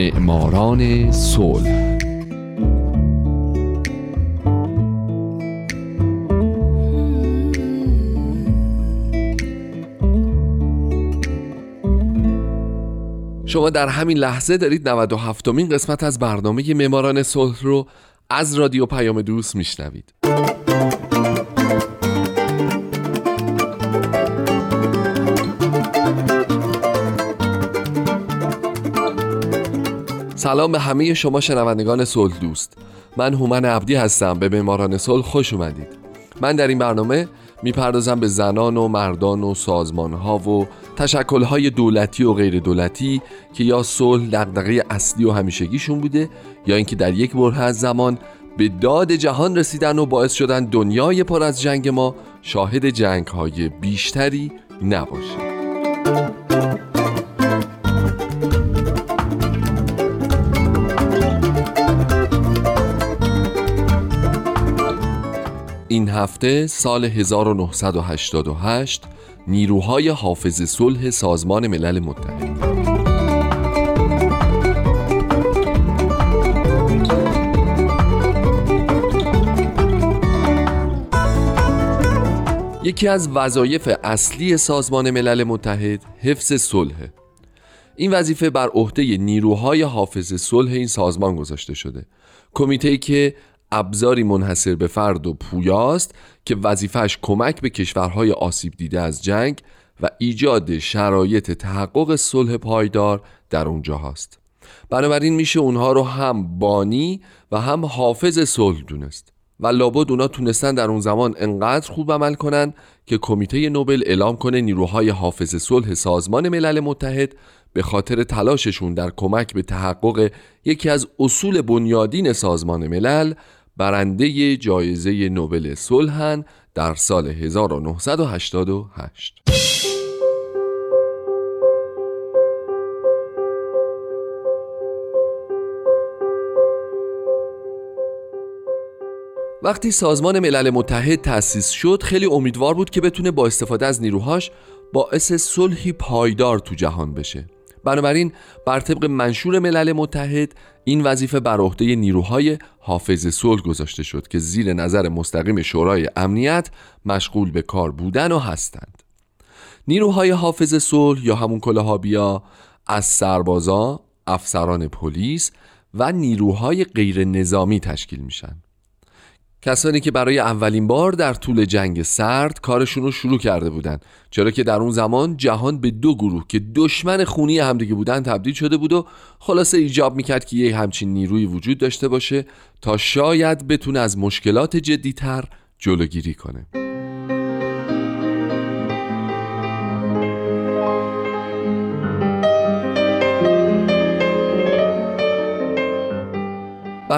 معماران صلح. شما در همین لحظه دارید 97 مین قسمت از برنامه معماران صلح رو از رادیو پیام دوست میشنوید. سلام به همه شما شنوندگان صلح دوست. من هومن عبدی هستم. به معماران صلح خوش اومدید. من در این برنامه می‌پردازم به زنان و مردان و سازمان ها و تشکل های دولتی و غیر دولتی که یا صلح دغدغه اصلی و همیشگیشون بوده یا اینکه در یک بره از زمان به داد جهان رسیدن و باعث شدن دنیای پر از جنگ ما شاهد جنگ های بیشتری نباشه. این هفته سال 1988 نیروهای حافظ صلح سازمان ملل متحد. یکی از وظایف اصلی سازمان ملل متحد حفظ صلح. این وظیفه بر عهده نیروهای حافظ صلح این سازمان گذاشته شده. کمیته که ابزاری منحصر به فرد و پویاست که وظیفهش کمک به کشورهای آسیب دیده از جنگ و ایجاد شرایط تحقق صلح پایدار در اونجا هست بنابراین میشه اونها رو هم بانی و هم حافظ صلح دونست. و لابد اونا تونستن در اون زمان انقدر خوب عمل کنن که کمیته نوبل اعلام کنه نیروهای حافظ صلح سازمان ملل متحد به خاطر تلاششون در کمک به تحقق یکی از اصول بنیادین سازمان ملل برنده جایزه نوبل صلحن در سال 1988 وقتی سازمان ملل متحد تأسیس شد خیلی امیدوار بود که بتونه با استفاده از نیروهاش باعث صلحی پایدار تو جهان بشه. بنابراین بر طبق منشور ملل متحد این وظیفه بر عهده نیروهای حافظ صلح گذاشته شد که زیر نظر مستقیم شورای امنیت مشغول به کار بودن و هستند. نیروهای حافظ صلح یا همون کلاهابیا از سربازا، افسران پلیس و نیروهای غیر نظامی تشکیل میشن. کسانی که برای اولین بار در طول جنگ سرد کارشون رو شروع کرده بودند چرا که در اون زمان جهان به دو گروه که دشمن خونی همدیگه بودن تبدیل شده بود و خلاصه ایجاب می‌کرد که یه همچین نیروی وجود داشته باشه تا شاید بتونه از مشکلات جدیتر جلوگیری کنه.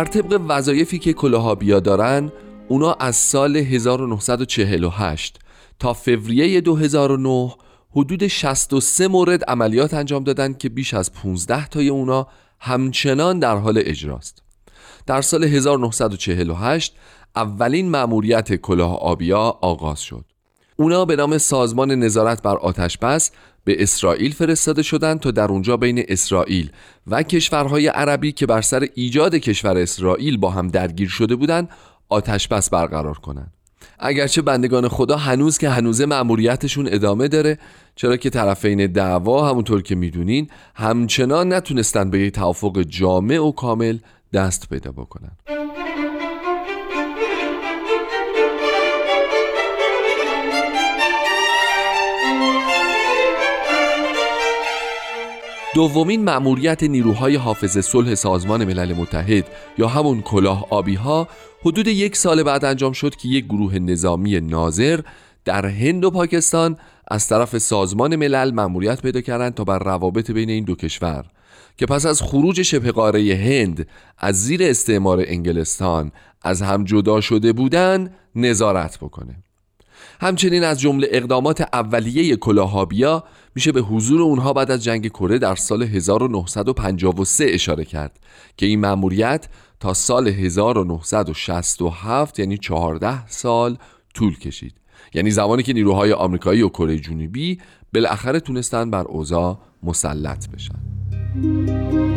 بر طبق وظایفی که کلاهابیا دارن اونا از سال 1948 تا فوریه 2009 حدود 63 مورد عملیات انجام دادن که بیش از 15 تای اونا همچنان در حال اجراست. در سال 1948 اولین مأموریت کلاه آبیا آغاز شد. اونا به نام سازمان نظارت بر آتش بس به اسرائیل فرستاده شدند تا در اونجا بین اسرائیل و کشورهای عربی که بر سر ایجاد کشور اسرائیل با هم درگیر شده بودند آتش بس برقرار کنند. اگرچه بندگان خدا هنوز که هنوزه مأموریتشون ادامه داره چرا که طرفین دعوا همونطور که می‌دونین همچنان نتونستن به یک توافق جامع و کامل دست پیدا بکنن. دومین مأموریت نیروهای حافظ صلح سازمان ملل متحد یا همون کلاه آبی ها حدود یک سال بعد انجام شد که یک گروه نظامی ناظر در هند و پاکستان از طرف سازمان ملل مأموریت پیدا کردند تا بر روابط بین این دو کشور. که پس از خروج شبه قاره هند از زیر استعمار انگلستان از هم جدا شده بودند نظارت بکنه. همچنین از جمله اقدامات اولیه کلاهابیا میشه به حضور اونها بعد از جنگ کره در سال 1953 اشاره کرد که این مأموریت تا سال 1967 یعنی 14 سال طول کشید. یعنی زمانی که نیروهای آمریکایی و کره جنوبی بالاخره تونستن بر اوضاع مسلط بشن.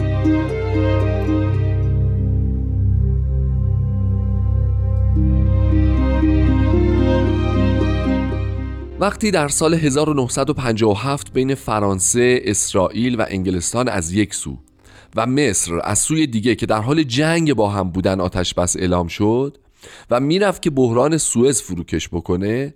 وقتی در سال 1957 بین فرانسه، اسرائیل و انگلستان از یک سو و مصر از سوی دیگه که در حال جنگ با هم بودن آتش بس اعلام شد و می‌رفت که بحران سوئز فروکش بکنه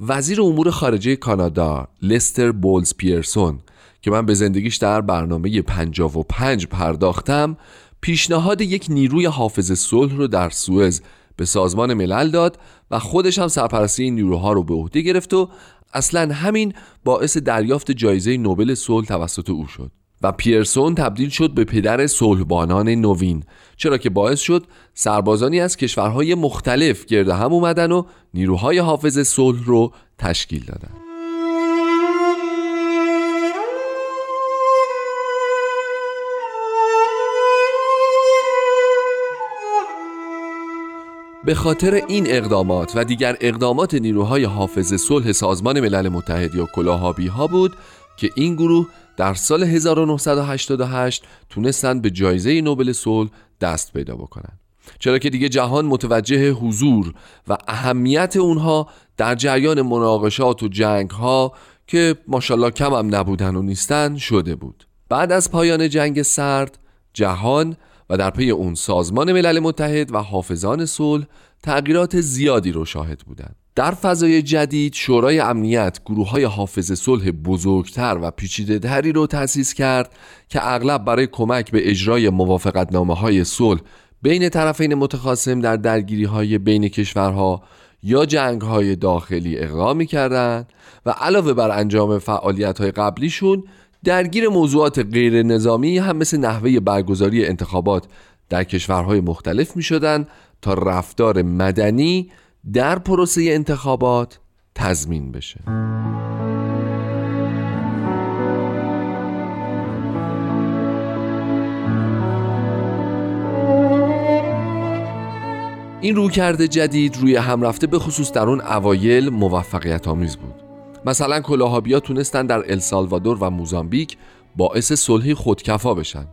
وزیر امور خارجه کانادا لستر بولز پیرسون که من به زندگیش در برنامه 55 پرداختم پیشنهاد یک نیروی حافظ صلح رو در سوئز به سازمان ملل داد و خودش هم سرپرستی این نیروها رو به عهده گرفت و اصلا همین باعث دریافت جایزه نوبل صلح توسط او شد و پیرسون تبدیل شد به پدر صلحبانان نوین چرا که باعث شد سربازانی از کشورهای مختلف گرد هم اومدن و نیروهای حافظ صلح رو تشکیل دادن. به خاطر این اقدامات و دیگر اقدامات نیروهای حافظ صلح سازمان ملل متحد یا کلاهابی ها بود که این گروه در سال 1988 تونستند به جایزه نوبل صلح دست پیدا بکنند چرا که دیگه جهان متوجه حضور و اهمیت اونها در جریان مناقشات و جنگ ها که ماشاءالله کم هم نبودن و نیستن شده بود. بعد از پایان جنگ سرد جهان و در پی اون سازمان ملل متحد و حافظان صلح تغییرات زیادی رو شاهد بودند. در فضای جدید شورای امنیت گروه های حافظ صلح بزرگتر و پیچیده تری رو تأسیس کرد که اغلب برای کمک به اجرای موافقت نامه های صلح بین طرفین متخاصم در درگیری های بین کشورها یا جنگ های داخلی اقدام کردند و علاوه بر انجام فعالیت های قبلیشون درگیر موضوعات غیر نظامی هم مثل نحوه برگزاری انتخابات در کشورهای مختلف می شدن تا رفتار مدنی در پروسه انتخابات تضمین بشه. این رویکرد جدید روی هم رفته به خصوص در اون اوایل موفقیت آمیز بود. مثلا کلاهابیا تونستن در السالوادور و موزامبیک باعث صلحی خودکفا بشن.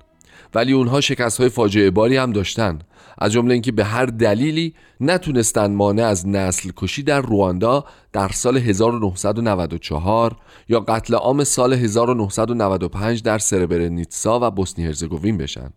ولی اونها شکست های فاجعه باری هم داشتن. از جمله اینکه به هر دلیلی نتونستن مانع از نسل کشی در رواندا در سال 1994 یا قتل عام سال 1995 در سربرنیتسا و بوسنی هرزگوین بشن.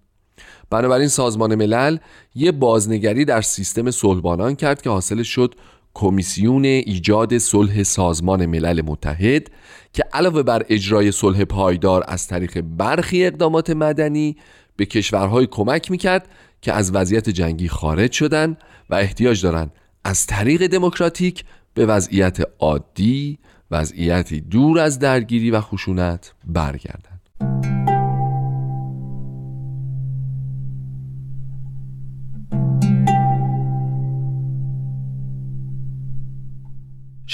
بنابراین سازمان ملل یه بازنگری در سیستم صلحبانان کرد که حاصل شد کمیسیون ایجاد صلح سازمان ملل متحد که علاوه بر اجرای صلح پایدار از طریق برخی اقدامات مدنی به کشورهای کمک می‌کرد که از وضعیت جنگی خارج شدن و احتیاج دارند از طریق دموکراتیک به وضعیت عادی وضعیتی دور از درگیری و خشونت برگردند.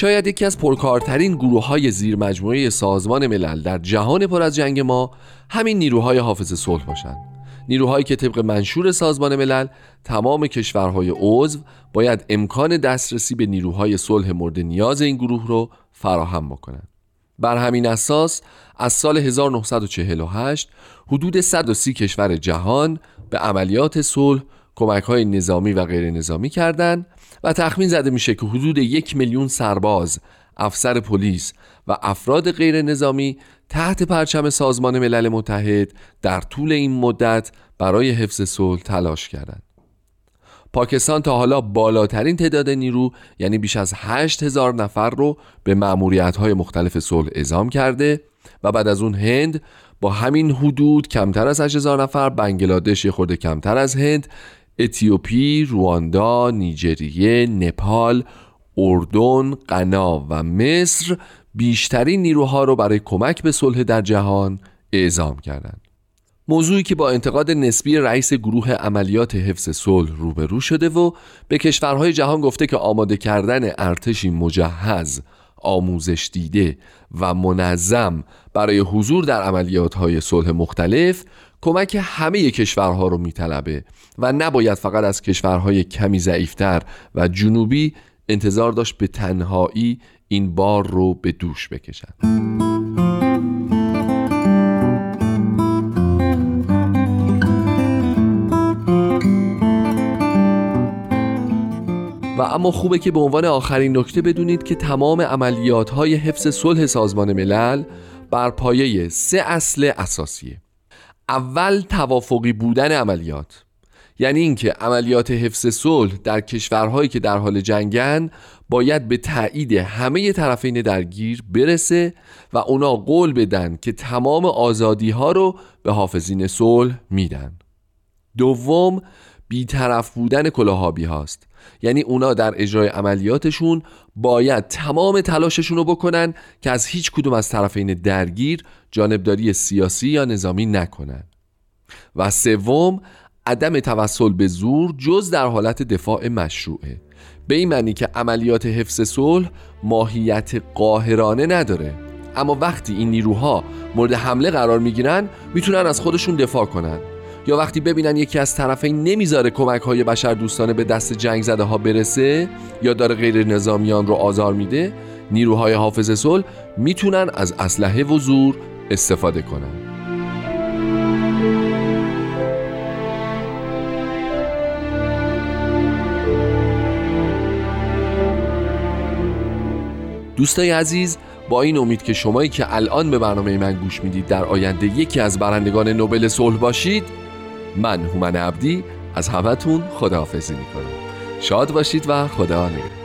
شاید یکی از پرکارترین گروه های زیر مجموعه سازمان ملل در جهان پر از جنگ ما همین نیروهای حافظ صلح باشند. نیروهایی که طبق منشور سازمان ملل تمام کشورهای عضو باید امکان دسترسی به نیروهای صلح مورد نیاز این گروه رو فراهم بکنند. بر همین اساس از سال 1948 حدود 130 کشور جهان به عملیات صلح کمک های نظامی و غیر نظامی کردند و تخمین زده میشه که حدود یک میلیون سرباز، افسر پلیس و افراد غیر نظامی تحت پرچم سازمان ملل متحد در طول این مدت برای حفظ صلح تلاش کردند. پاکستان تا حالا بالاترین تعداد نیرو یعنی بیش از 8000 نفر رو به معمولیت های مختلف صلح اعزام کرده و بعد از اون هند با همین حدود کمتر از 8000 نفر بنگلادش یه خورده کمتر از هند اتیوپی، رواندا، نیجریه، نپال، اردن، غنا و مصر بیشترین نیروها را برای کمک به صلح در جهان اعزام کردند. موضوعی که با انتقاد نسبی رئیس گروه عملیات حفظ صلح روبرو شده و به کشورهای جهان گفته که آماده کردن ارتشی مجهز آموزش دیده و منظم برای حضور در عملیات های صلح مختلف کمک همه کشورها رو میطلبه و نباید فقط از کشورهای کمی ضعیفتر و جنوبی انتظار داشت به تنهایی این بار رو به دوش بکشن. و اما خوبه که به عنوان آخرین نکته بدونید که تمام عملیات های حفظ صلح سازمان ملل بر پایه سه اصل اساسیه اول توافقی بودن عملیات. یعنی اینکه عملیات حفظ صلح در کشورهایی که در حال جنگن باید به تایید همه طرفین درگیر برسه و اونا قول بدن که تمام آزادی ها رو به حافظین صلح میدن. دوم بیطرف بودن کلاهابی هاست یعنی اونا در اجرای عملیاتشون باید تمام تلاششون رو بکنن که از هیچ کدوم از طرفین درگیر جانبداری سیاسی یا نظامی نکنن. و سوم عدم توسل به زور جز در حالت دفاع مشروعه. به این معنی که عملیات حفظ صلح ماهیت قاهرانه نداره. اما وقتی این نیروها مورد حمله قرار می‌گیرن می‌تونن از خودشون دفاع کنن. یا وقتی ببینن یکی از طرفین نمی‌ذاره کمک های بشر دوستانه به دست جنگ زده ها برسه یا داره غیر نظامیان رو آزار میده نیروهای حافظ صلح می‌تونن از اسلحه و زور استفاده کنن. دوستای عزیز با این امید که شمایی که الان به برنامه من گوش می‌دید در آینده یکی از برندگان نوبل صلح باشید من هومن عبدی از همتون خداحافظی می‌کنم. شاد باشید و خدا نگهدار.